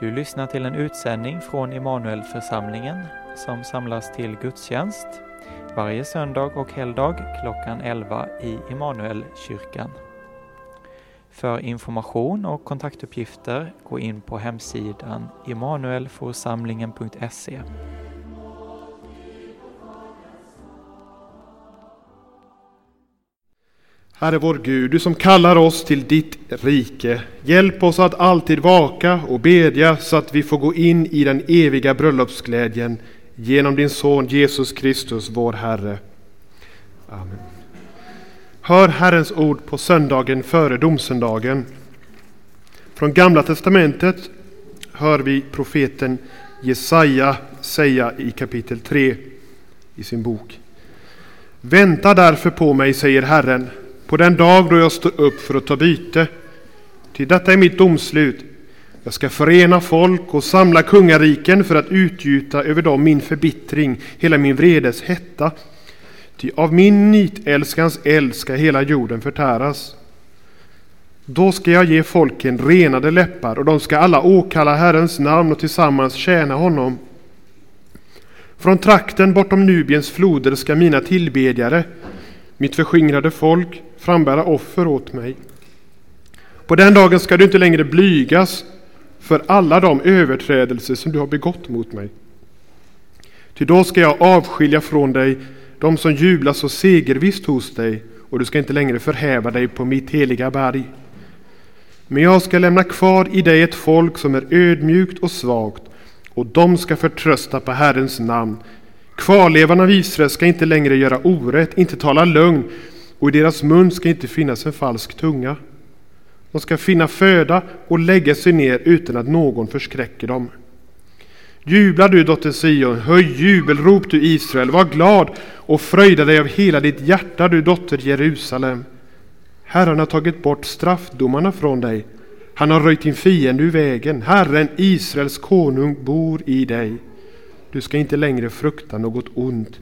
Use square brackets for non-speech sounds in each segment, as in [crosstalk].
Du lyssnar till en utsändning från Immanuelförsamlingen som samlas till gudstjänst varje söndag och helgdag klockan 11 i Immanuelkyrkan. För information och kontaktuppgifter gå in på hemsidan immanuelforsamlingen.se. Herre vår Gud, du som kallar oss till ditt rike, hjälp oss att alltid vaka och bedja så att vi får gå in i den eviga bröllopsglädjen genom din son Jesus Kristus, vår Herre. Amen. Hör Herrens ord på söndagen före domsöndagen. Från Gamla testamentet hör vi profeten Jesaja säga i kapitel 3 i sin bok. Vänta därför på mig, säger Herren, på den dag då jag står upp för att ta byte. Till detta är mitt domslut. Jag ska förena folk och samla kungariken för att utgjuta över dem min förbittring, hela min vredes hetta. Ty av min nitälskans eld ska hela jorden förtäras. Då ska jag ge folken renade läppar och de ska alla åkalla Herrens namn och tillsammans tjäna honom. Från trakten bortom Nubiens floder ska mina tillbedjare, mitt förskingrade folk, frambära offer åt mig. På den dagen ska du inte längre blygas för alla de överträdelser som du har begått mot mig. Ty då ska jag avskilja från dig de som jublar så segervisst hos dig och du ska inte längre förhäva dig på mitt heliga berg. Men jag ska lämna kvar i dig ett folk som är ödmjukt och svagt och de ska förtrösta på Herrens namn. Kvarlevan av Israel ska inte längre göra orätt, inte tala lögn och i deras mun ska inte finnas en falsk tunga. De ska finna föda och lägga sig ner utan att någon förskräcker dem. Jubla du dotter Sion, höj jubelrop du Israel, var glad och fröjda dig av hela ditt hjärta du dotter Jerusalem. Herren har tagit bort straffdomarna från dig. Han har röjt din fiende ur vägen. Herren, Israels konung, bor i dig. Du ska inte längre frukta något ont.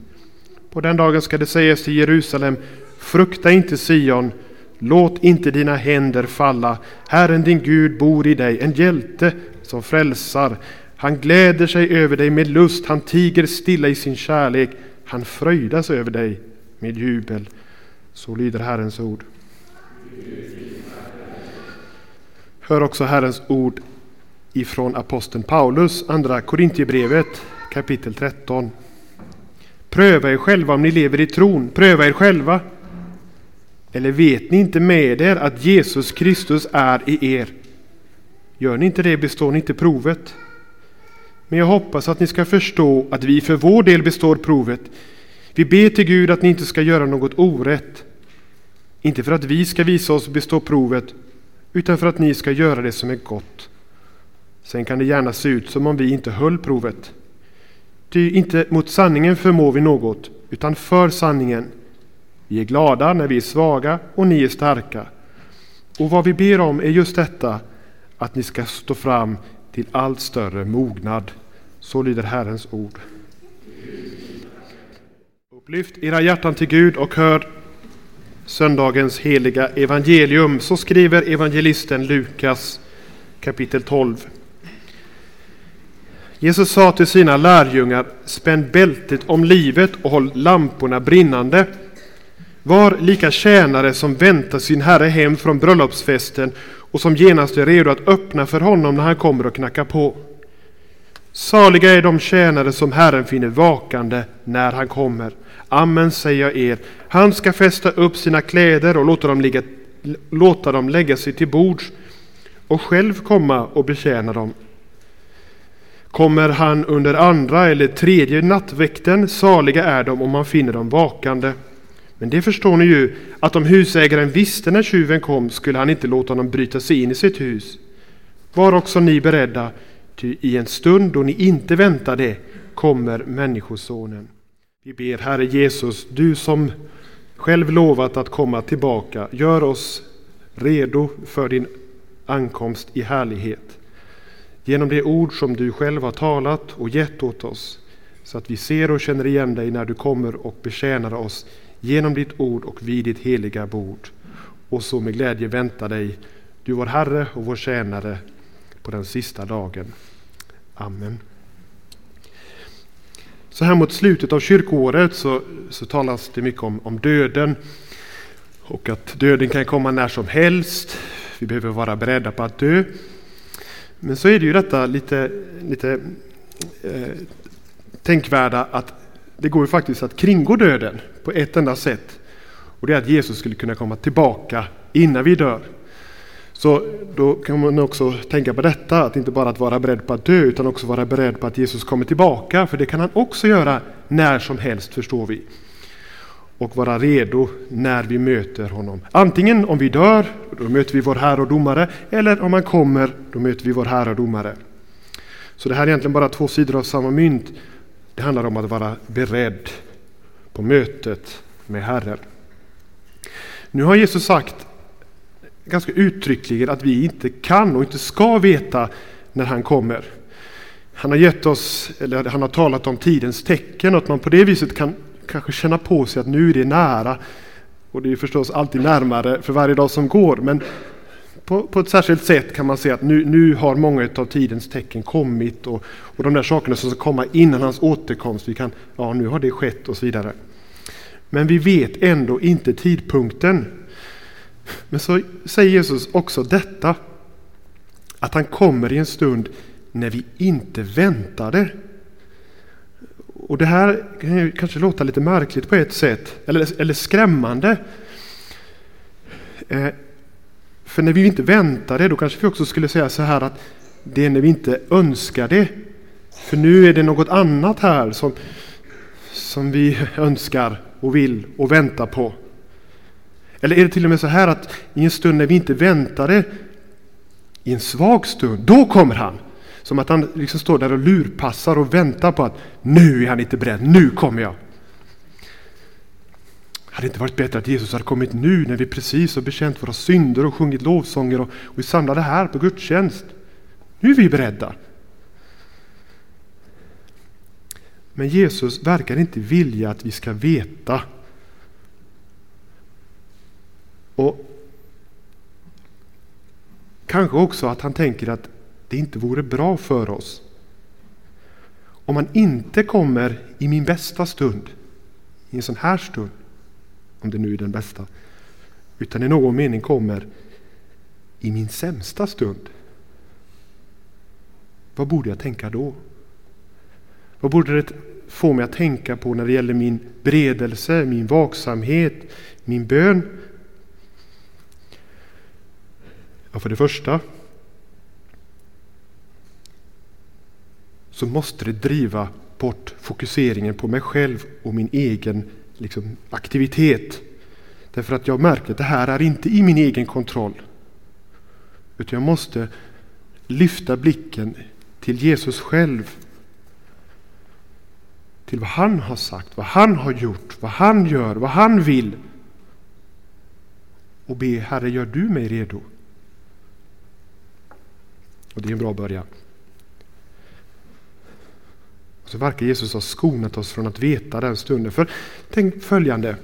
På den dagen ska det sägas till Jerusalem, frukta inte Sion, låt inte dina händer falla. Herren din Gud bor i dig, en hjälte som frälsar. Han gläder sig över dig med lust, han tiger stilla i sin kärlek, han fröjdas över dig med jubel. Så lyder Herrens ord. Hör också Herrens ord ifrån aposteln Paulus, andra Korintierbrevet kapitel 13. Pröva er själva om ni lever i tron, pröva er själva. Eller vet ni inte med er att Jesus Kristus är i er? Gör ni inte det består ni inte provet. Men jag hoppas att ni ska förstå att vi för vår del består provet. Vi ber till Gud att ni inte ska göra något orätt. Inte för att vi ska visa oss bestå provet, utan för att ni ska göra det som är gott. Sen kan det gärna se ut som om vi inte höll provet. Ty inte mot sanningen förmår vi något, utan för sanningen. Vi är glada när vi är svaga och ni är starka. Och vad vi ber om är just detta, att ni ska stå fram till allt större mognad. Så lyder Herrens ord. Upplyft era hjärtan till Gud och hör söndagens heliga evangelium. Så skriver evangelisten Lukas kapitel 12. Jesus sa till sina lärjungar, spänn bältet om livet och håll lamporna brinnande. Var lika tjänare som väntar sin herre hem från bröllopsfesten och som genast är redo att öppna för honom när han kommer och knackar på. Saliga är de tjänare som Herren finner vakande när han kommer. Amen säger jag er, han ska fästa upp sina kläder och låta dem, ligga, låta dem lägga sig till bords och själv komma och betjäna dem. Kommer han under andra eller tredje nattväkten, saliga är de om man finner dem vakande. Men det förstår ni ju, att om husägaren visste när tjuven kom skulle han inte låta honom bryta sig in i sitt hus. Var också ni beredda, ty i en stund då ni inte väntar det kommer Människosonen. Vi ber Herre Jesus, du som själv lovat att komma tillbaka, gör oss redo för din ankomst i härlighet. Genom det ord som du själv har talat och gett åt oss, så att vi ser och känner igen dig när du kommer och betjänar oss genom ditt ord och vid ditt heliga bord. Och så med glädje väntar dig, du vår Herre och vår tjänare, på den sista dagen. Amen. Så här mot slutet av kyrkoåret så, så talas det mycket om, om döden och att döden kan komma när som helst. Vi behöver vara beredda på att dö. Men så är det ju detta lite, lite eh, tänkvärda att det går ju faktiskt att kringgå döden på ett enda sätt. Och det är att Jesus skulle kunna komma tillbaka innan vi dör. Så då kan man också tänka på detta, att inte bara att vara beredd på att dö, utan också vara beredd på att Jesus kommer tillbaka, för det kan han också göra när som helst, förstår vi. Och vara redo när vi möter honom. Antingen om vi dör, då möter vi vår Herre och Domare, eller om han kommer, då möter vi vår Herre och Domare. Så det här är egentligen bara två sidor av samma mynt. Det handlar om att vara beredd på mötet med Herren. Nu har Jesus sagt ganska uttryckligen att vi inte kan och inte ska veta när han kommer. Han har gett oss, eller han har talat om tidens tecken och att man på det viset kan kanske känna på sig att nu är det nära. Och det är förstås alltid närmare för varje dag som går. Men på, på ett särskilt sätt kan man se att nu, nu har många av tidens tecken kommit och, och de där sakerna som ska komma innan hans återkomst, vi kan, ja nu har det skett och så vidare. Men vi vet ändå inte tidpunkten. Men så säger Jesus också detta, att han kommer i en stund när vi inte väntade. Och det här kan ju kanske låta lite märkligt på ett sätt, eller, eller skrämmande. Eh, för när vi inte väntar det, då kanske vi också skulle säga så här att det är när vi inte önskar det. För nu är det något annat här som, som vi önskar och vill och väntar på. Eller är det till och med så här att i en stund när vi inte väntar det, i en svag stund, då kommer han. Som att han liksom står där och lurpassar och väntar på att nu är han inte beredd, nu kommer jag. Hade det inte varit bättre att Jesus hade kommit nu när vi precis har bekänt våra synder och sjungit lovsånger och, och är samlade här på gudstjänst? Nu är vi beredda. Men Jesus verkar inte vilja att vi ska veta. Och Kanske också att han tänker att det inte vore bra för oss om han inte kommer i min bästa stund, i en sån här stund, om det nu är den bästa, utan i någon mening kommer i min sämsta stund. Vad borde jag tänka då? Vad borde det få mig att tänka på när det gäller min bredelse, min vaksamhet, min bön? Ja, för det första så måste det driva bort fokuseringen på mig själv och min egen liksom, aktivitet. Därför att jag märker att det här är inte i min egen kontroll. Utan jag måste lyfta blicken till Jesus själv. Till vad han har sagt, vad han har gjort, vad han gör, vad han vill. Och be Herre, gör du mig redo? Och det är en bra början. Och så verkar Jesus ha skonat oss från att veta den stunden. För tänk följande.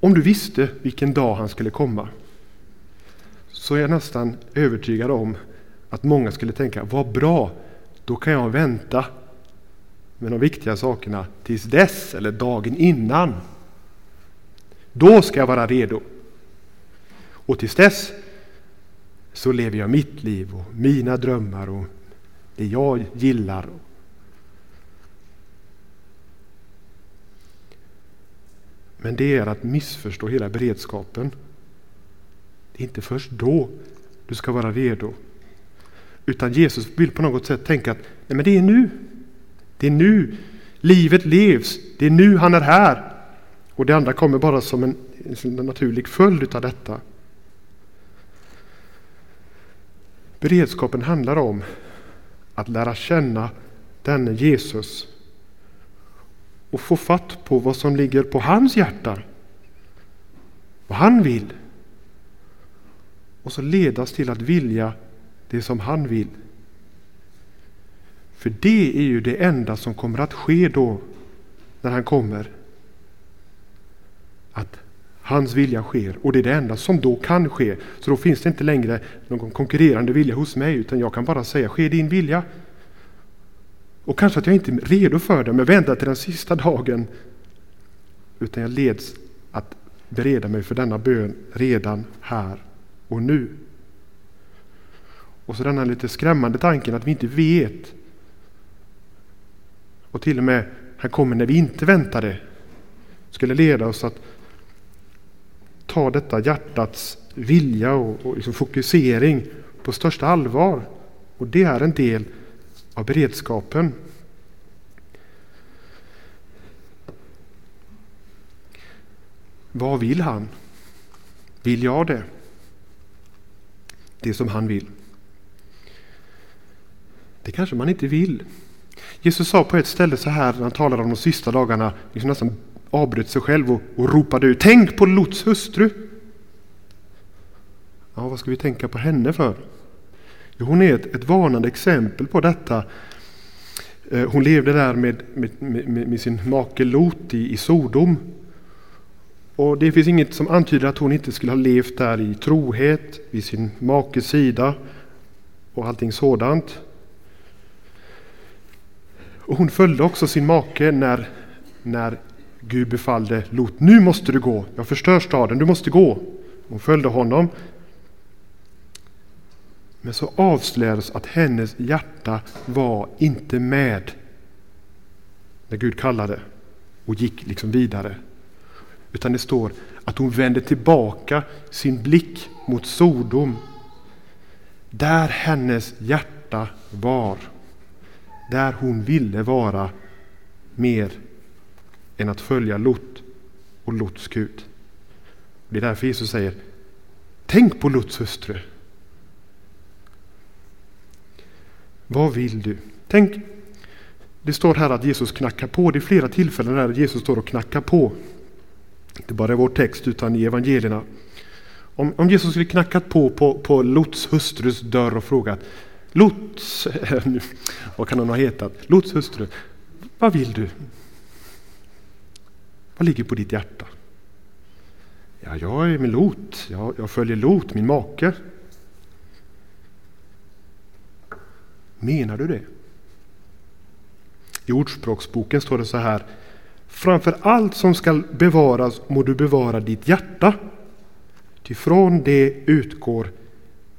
Om du visste vilken dag han skulle komma så är jag nästan övertygad om att många skulle tänka, vad bra, då kan jag vänta med de viktiga sakerna tills dess eller dagen innan. Då ska jag vara redo. Och tills dess så lever jag mitt liv och mina drömmar och det jag gillar. Men det är att missförstå hela beredskapen. Det är inte först då du ska vara redo. Utan Jesus vill på något sätt tänka att nej men det är nu. Det är nu livet levs. Det är nu han är här. Och det andra kommer bara som en, en naturlig följd av detta. Beredskapen handlar om att lära känna denne Jesus och få fatt på vad som ligger på hans hjärta. Vad han vill. Och så ledas till att vilja det som han vill. För det är ju det enda som kommer att ske då när han kommer. Hans vilja sker och det är det enda som då kan ske. Så då finns det inte längre någon konkurrerande vilja hos mig utan jag kan bara säga ske din vilja. Och kanske att jag inte är redo för det men väntar till den sista dagen. Utan jag leds att bereda mig för denna bön redan här och nu. Och så den här lite skrämmande tanken att vi inte vet. Och till och med han kommer när vi inte väntade. Skulle leda oss att ta detta hjärtats vilja och, och liksom fokusering på största allvar. Och det är en del av beredskapen. Vad vill han? Vill jag det? Det som han vill. Det kanske man inte vill. Jesus sa på ett ställe så här när han talade om de sista dagarna, liksom nästan avbröt sig själv och, och ropade ut Tänk på Lots hustru! Ja, vad ska vi tänka på henne för? Jo, hon är ett, ett varnande exempel på detta. Eh, hon levde där med, med, med, med sin make Lot i, i Sodom. Och det finns inget som antyder att hon inte skulle ha levt där i trohet vid sin makes sida och allting sådant. Och hon följde också sin make när, när Gud befallde Lot, nu måste du gå, jag förstör staden, du måste gå. Hon följde honom. Men så avslöjades att hennes hjärta var inte med när Gud kallade och gick liksom vidare. Utan det står att hon vände tillbaka sin blick mot Sodom. Där hennes hjärta var. Där hon ville vara mer än att följa Lot och Lots Gud. Det är därför Jesus säger Tänk på Lots hustru. Vad vill du? Tänk, det står här att Jesus knackar på. Det är flera tillfällen där Jesus står och knackar på. Inte bara i vår text utan i evangelierna. Om, om Jesus skulle knackat på, på på Lots hustrus dörr och frågat Lots, [laughs] vad kan hon ha hetat? Lots hustru, vad vill du? Vad ligger på ditt hjärta? Ja, jag är med Lot. Jag, jag följer Lot, min make. Menar du det? I Ordspråksboken står det så här. Framför allt som skall bevaras må du bevara ditt hjärta. Ty från det utgår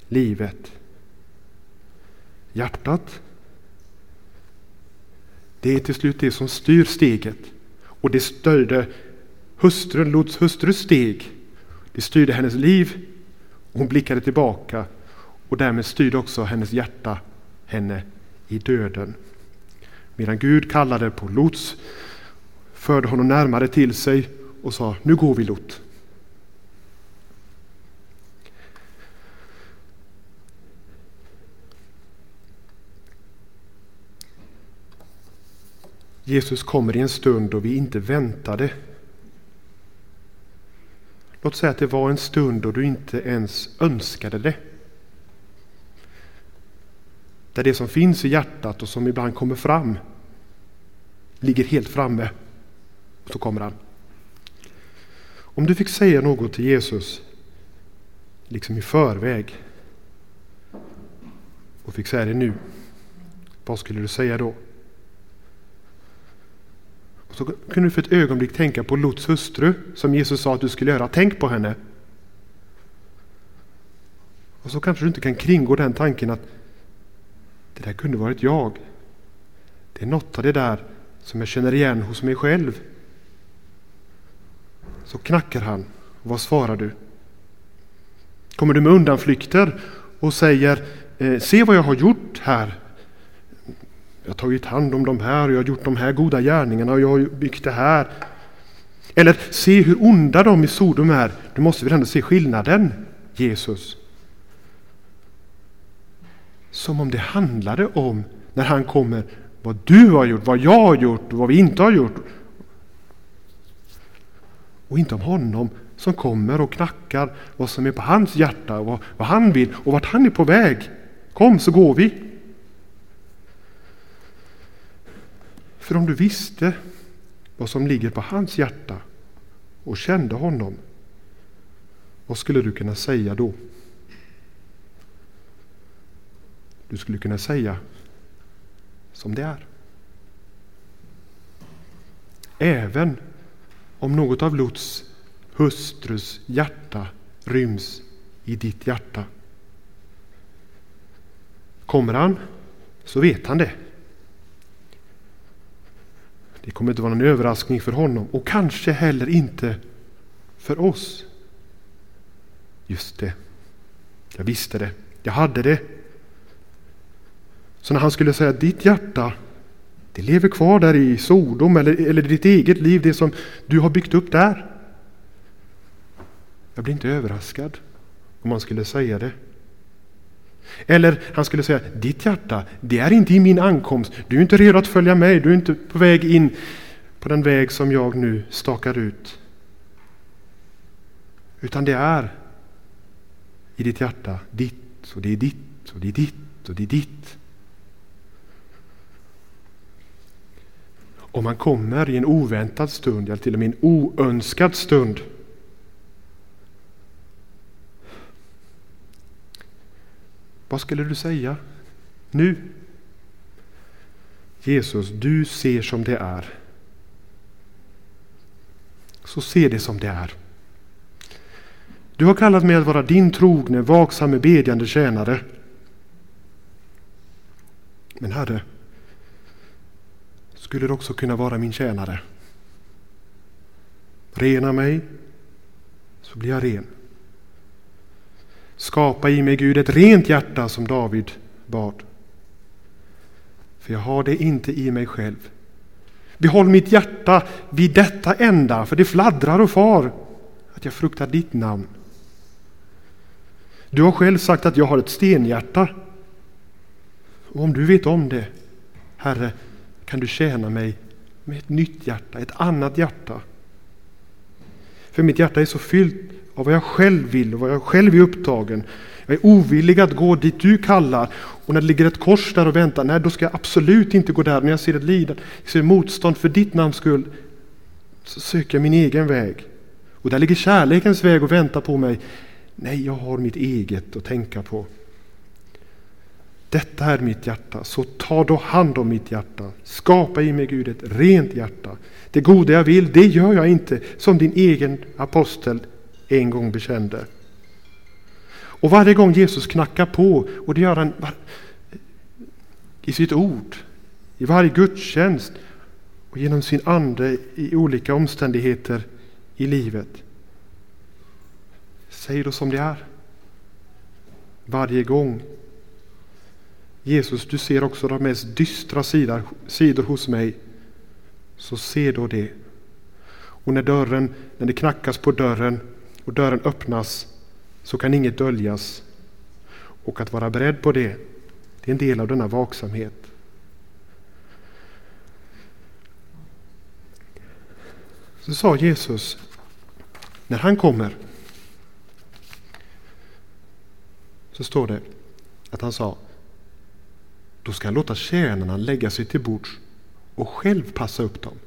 livet. Hjärtat. Det är till slut det som styr steget. Och det styrde hustrun, Lots hustrus steg. Det styrde hennes liv. Hon blickade tillbaka och därmed styrde också hennes hjärta henne i döden. Medan Gud kallade på Lots, förde honom närmare till sig och sa Nu går vi Lot. Jesus kommer i en stund då vi inte väntade. Låt säga att det var en stund då du inte ens önskade det. Där det som finns i hjärtat och som ibland kommer fram ligger helt framme. Och så kommer han. Om du fick säga något till Jesus, liksom i förväg, och fick säga det nu, vad skulle du säga då? Och så kunde du för ett ögonblick tänka på Lots hustru som Jesus sa att du skulle göra. Tänk på henne. Och så kanske du inte kan kringgå den tanken att det där kunde varit jag. Det är något av det där som jag känner igen hos mig själv. Så knackar han. Vad svarar du? Kommer du med undanflykter och säger eh, Se vad jag har gjort här jag har tagit hand om de här och jag har gjort de här goda gärningarna och jag har byggt det här. Eller se hur onda de i Sodom är. Du måste väl ändå se skillnaden, Jesus. Som om det handlade om, när han kommer, vad du har gjort, vad jag har gjort och vad vi inte har gjort. Och inte om honom som kommer och knackar vad som är på hans hjärta och vad, vad han vill och vart han är på väg. Kom så går vi. För om du visste vad som ligger på hans hjärta och kände honom, Vad skulle du kunna säga då? Du skulle kunna säga som det är. Även om något av Lots hustrus hjärta ryms i ditt hjärta. Kommer han så vet han det. Det kommer inte vara någon överraskning för honom och kanske heller inte för oss. Just det, jag visste det, jag hade det. Så när han skulle säga ditt hjärta, det lever kvar där i Sodom eller, eller ditt eget liv, det som du har byggt upp där. Jag blir inte överraskad om han skulle säga det. Eller han skulle säga, ditt hjärta, det är inte i min ankomst. Du är inte redo att följa mig, du är inte på väg in på den väg som jag nu stakar ut. Utan det är i ditt hjärta, ditt och det är ditt och det är ditt och det är ditt. Om man kommer i en oväntad stund, eller till och med en oönskad stund, Vad skulle du säga nu? Jesus, du ser som det är. Så se det som det är. Du har kallat mig att vara din trogne, vaksamme, bedjande tjänare. Men Herre, skulle du också kunna vara min tjänare? Rena mig, så blir jag ren. Skapa i mig Gud ett rent hjärta som David bad. För jag har det inte i mig själv. Behåll mitt hjärta vid detta enda, för det fladdrar och far, att jag fruktar ditt namn. Du har själv sagt att jag har ett stenhjärta. Och om du vet om det, Herre, kan du tjäna mig med ett nytt hjärta, ett annat hjärta. För mitt hjärta är så fyllt av vad jag själv vill och vad jag själv är upptagen. Jag är ovillig att gå dit du kallar. Och när det ligger ett kors där och väntar, nej då ska jag absolut inte gå där. När jag ser ett lidande, ser motstånd för ditt namns skull, så söker jag min egen väg. Och där ligger kärlekens väg och väntar på mig. Nej, jag har mitt eget att tänka på. Detta är mitt hjärta, så ta då hand om mitt hjärta. Skapa i mig Gud ett rent hjärta. Det goda jag vill, det gör jag inte som din egen apostel en gång bekände. Och varje gång Jesus knackar på, och det gör han i sitt ord, i varje gudstjänst och genom sin ande i olika omständigheter i livet. Säg då som det är. Varje gång. Jesus, du ser också de mest dystra sidor, sidor hos mig. Så se då det. Och när dörren, när det knackas på dörren och dörren öppnas så kan inget döljas. Och att vara beredd på det, det är en del av denna vaksamhet. Så sa Jesus, när han kommer, så står det att han sa, då ska han låta tjänarna lägga sig till bords och själv passa upp dem.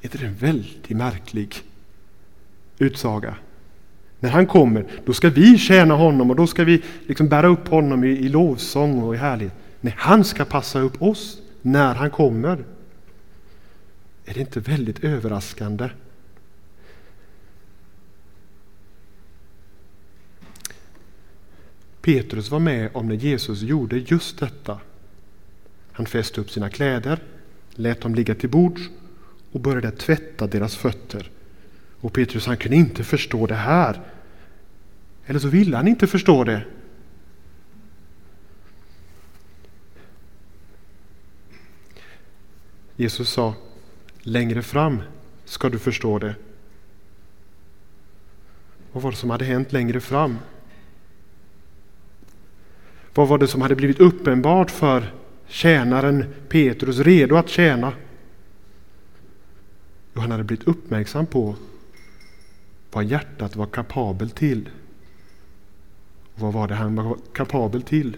Är inte det väldigt märklig utsaga. När han kommer, då ska vi tjäna honom och då ska vi liksom bära upp honom i, i lovsång och i härlighet. Nej, han ska passa upp oss när han kommer. Är det inte väldigt överraskande? Petrus var med om när Jesus gjorde just detta. Han fäste upp sina kläder, lät dem ligga till bords och började tvätta deras fötter och Petrus han kunde inte förstå det här. Eller så ville han inte förstå det. Jesus sa, längre fram ska du förstå det. Vad var det som hade hänt längre fram? Vad var det som hade blivit uppenbart för tjänaren Petrus, redo att tjäna? Jo, han hade blivit uppmärksam på vad hjärtat var kapabel till. vad var det han var kapabel till?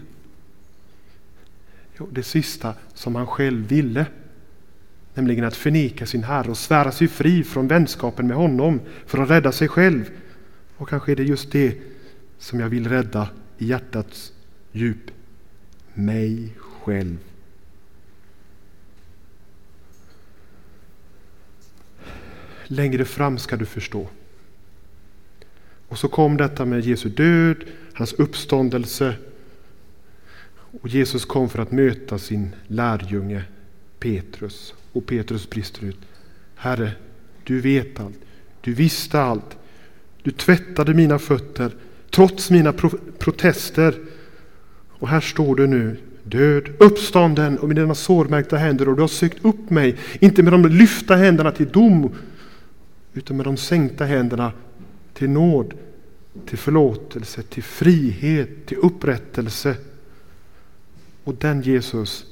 Jo, det sista som han själv ville. Nämligen att förneka sin Herre och svära sig fri från vänskapen med honom för att rädda sig själv Och kanske är det just det som jag vill rädda i hjärtats djup. Mig själv. Längre fram ska du förstå. Och så kom detta med Jesu död, hans uppståndelse. Och Jesus kom för att möta sin lärjunge Petrus. Och Petrus brister ut. Herre, du vet allt. Du visste allt. Du tvättade mina fötter trots mina pro protester. Och här står du nu, död, uppstånden och med dina sårmärkta händer och du har sökt upp mig, inte med de lyfta händerna till dom, utan med de sänkta händerna till nåd, till förlåtelse, till frihet, till upprättelse. Och den Jesus,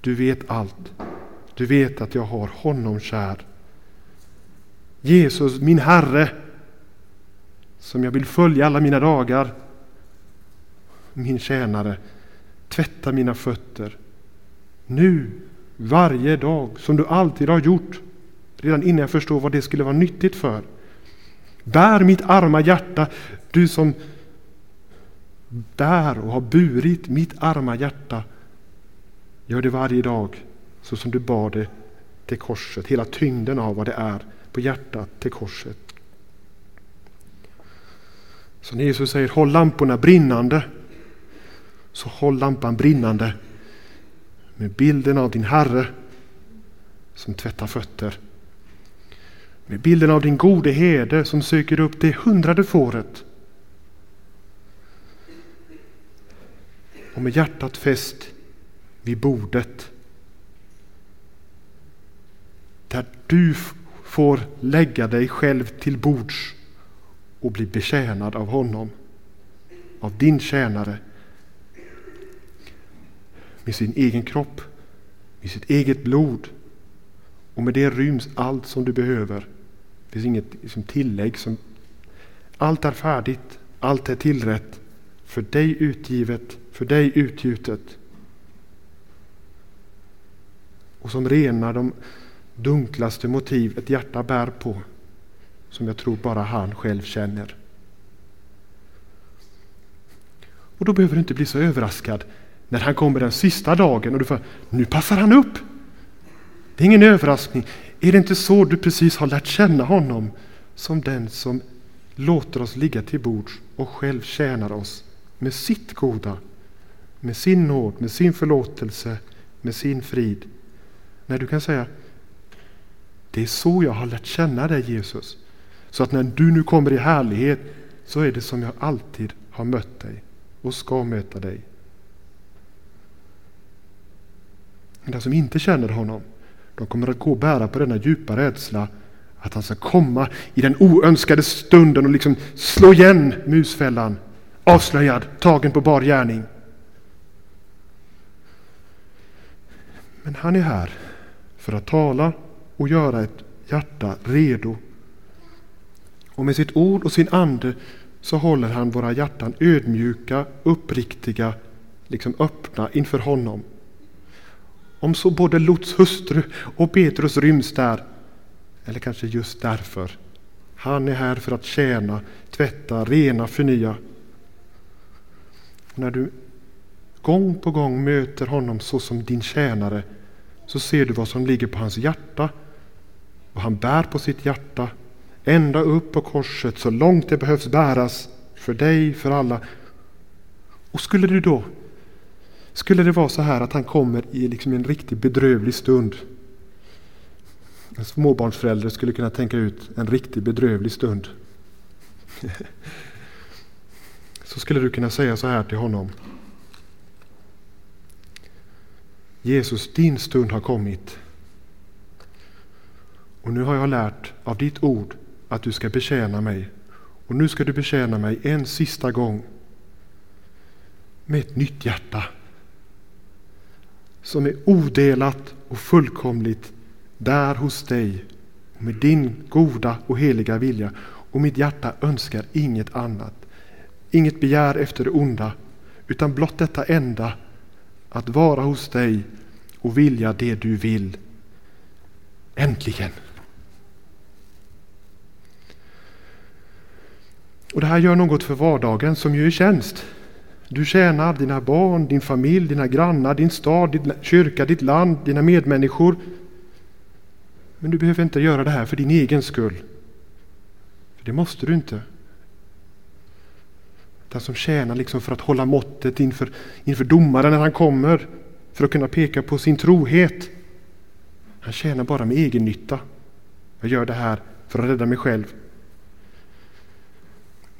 du vet allt. Du vet att jag har honom kär. Jesus, min Herre, som jag vill följa alla mina dagar. Min tjänare, tvätta mina fötter. Nu, varje dag, som du alltid har gjort. Redan innan jag förstår vad det skulle vara nyttigt för. Bär mitt arma hjärta, du som bär och har burit mitt arma hjärta. Gör det varje dag så som du bar det till korset, hela tyngden av vad det är på hjärtat till korset. Så när Jesus säger håll lamporna brinnande, så håll lampan brinnande med bilden av din Herre som tvättar fötter. Med bilden av din gode herde som söker upp det hundrade fåret. Och med hjärtat fäst vid bordet. Där du får lägga dig själv till bords och bli betjänad av honom, av din tjänare. Med sin egen kropp, med sitt eget blod. Och med det ryms allt som du behöver. Det finns inget liksom, tillägg. Som, allt är färdigt, allt är tillrätt. För dig utgivet, för dig utgjutet. Och som renar de dunklaste motiv ett hjärta bär på som jag tror bara han själv känner. Och då behöver du inte bli så överraskad när han kommer den sista dagen och du får nu passar han upp. Det är ingen överraskning. Är det inte så du precis har lärt känna honom som den som låter oss ligga till bords och själv tjänar oss med sitt goda, med sin nåd, med sin förlåtelse, med sin frid. När du kan säga det är så jag har lärt känna dig Jesus. Så att när du nu kommer i härlighet så är det som jag alltid har mött dig och ska möta dig. Men som inte känner honom, de kommer att gå och bära på denna djupa rädsla att han ska komma i den oönskade stunden och liksom slå igen musfällan. Avslöjad, tagen på bar gärning. Men han är här för att tala och göra ett hjärta redo och med sitt ord och sin ande så håller han våra hjärtan ödmjuka, uppriktiga, liksom öppna inför honom. Om så både Lots hustru och Petrus ryms där, eller kanske just därför. Han är här för att tjäna, tvätta, rena, förnya. Och när du gång på gång möter honom såsom din tjänare så ser du vad som ligger på hans hjärta, vad han bär på sitt hjärta ända upp på korset så långt det behövs bäras för dig, för alla. Och skulle du då, skulle det vara så här att han kommer i liksom en riktigt bedrövlig stund. En småbarnsförälder skulle kunna tänka ut en riktigt bedrövlig stund. [laughs] Så skulle du kunna säga så här till honom. Jesus, din stund har kommit. Och nu har jag lärt av ditt ord att du ska betjäna mig. Och nu ska du betjäna mig en sista gång med ett nytt hjärta som är odelat och fullkomligt där hos dig med din goda och heliga vilja. Och mitt hjärta önskar inget annat, inget begär efter det onda, utan blott detta enda, att vara hos dig och vilja det du vill. Äntligen! Och det här gör något för vardagen som ju är tjänst. Du tjänar dina barn, din familj, dina grannar, din stad, din kyrka, ditt land, dina medmänniskor. Men du behöver inte göra det här för din egen skull. För Det måste du inte. Den som tjänar liksom för att hålla måttet inför, inför domaren när han kommer, för att kunna peka på sin trohet. Han tjänar bara med egen nytta. Jag gör det här för att rädda mig själv.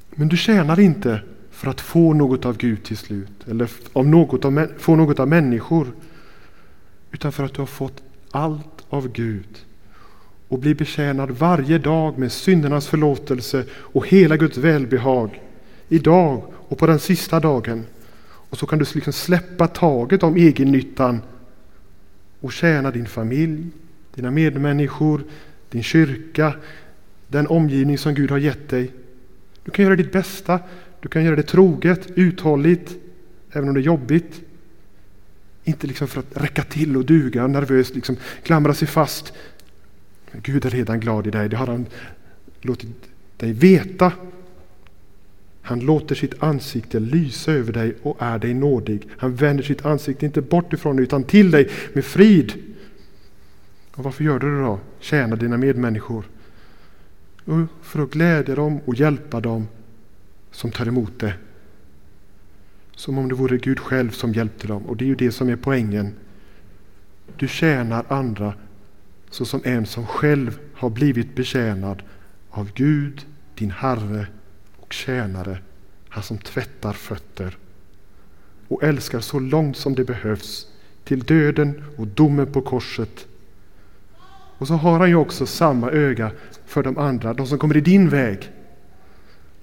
Men du tjänar inte för att få något av Gud till slut, eller av något av, få något av människor, utan för att du har fått allt av Gud och blir betjänad varje dag med syndernas förlåtelse och hela Guds välbehag. Idag och på den sista dagen. Och så kan du liksom släppa taget om egennyttan och tjäna din familj, dina medmänniskor, din kyrka, den omgivning som Gud har gett dig. Du kan göra ditt bästa, du kan göra det troget, uthålligt, även om det är jobbigt. Inte liksom för att räcka till och duga nervöst liksom klamra sig fast. Gud är redan glad i dig, det har han låtit dig veta. Han låter sitt ansikte lysa över dig och är dig nådig. Han vänder sitt ansikte inte bort ifrån dig utan till dig med frid. Och varför gör du det då? Tjäna dina medmänniskor. För att glädja dem och hjälpa dem som tar emot det. Som om det vore Gud själv som hjälpte dem. Och det är ju det som är poängen. Du tjänar andra såsom en som själv har blivit betjänad av Gud, din Herre och tjänare, han som tvättar fötter och älskar så långt som det behövs till döden och domen på korset. Och så har han ju också samma öga för de andra, de som kommer i din väg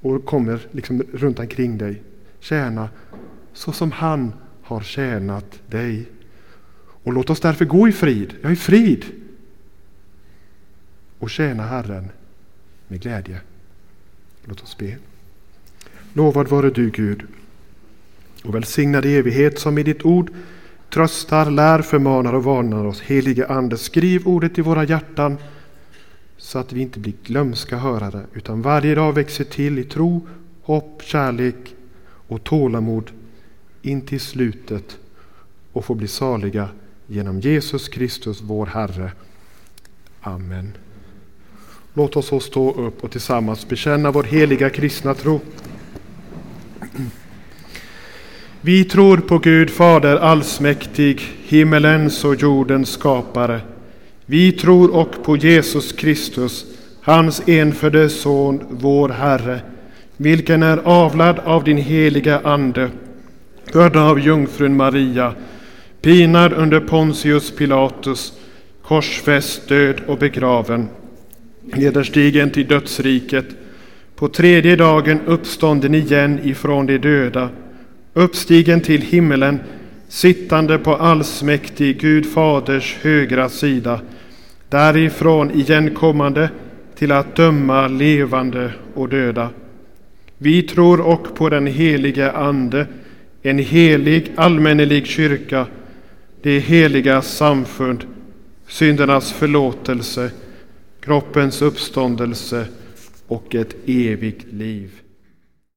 och kommer liksom runt omkring dig. Tjäna så som han har tjänat dig. Och låt oss därför gå i frid, ja i frid, och tjäna Herren med glädje. Låt oss be. Lovad vare du Gud och välsignad i evighet som i ditt ord tröstar, lär, förmanar och varnar oss. Helige Ande, skriv ordet i våra hjärtan så att vi inte blir glömska hörare utan varje dag växer till i tro, hopp, kärlek och tålamod in till slutet och får bli saliga genom Jesus Kristus, vår Herre. Amen. Låt oss stå upp och tillsammans bekänna vår heliga kristna tro. Vi tror på Gud Fader allsmäktig, himmelens och jordens skapare. Vi tror och på Jesus Kristus, hans enfödde Son, vår Herre, vilken är avlad av din heliga Ande, född av jungfrun Maria, pinad under Pontius Pilatus, korsfäst, död och begraven, nederstigen till dödsriket, på tredje dagen uppstånden igen ifrån de döda, uppstigen till himmelen, sittande på allsmäktig Gud Faders högra sida, därifrån igenkommande till att döma levande och döda. Vi tror och på den helige Ande, en helig allmännelig kyrka, det heliga samfund, syndernas förlåtelse, kroppens uppståndelse och ett evigt liv.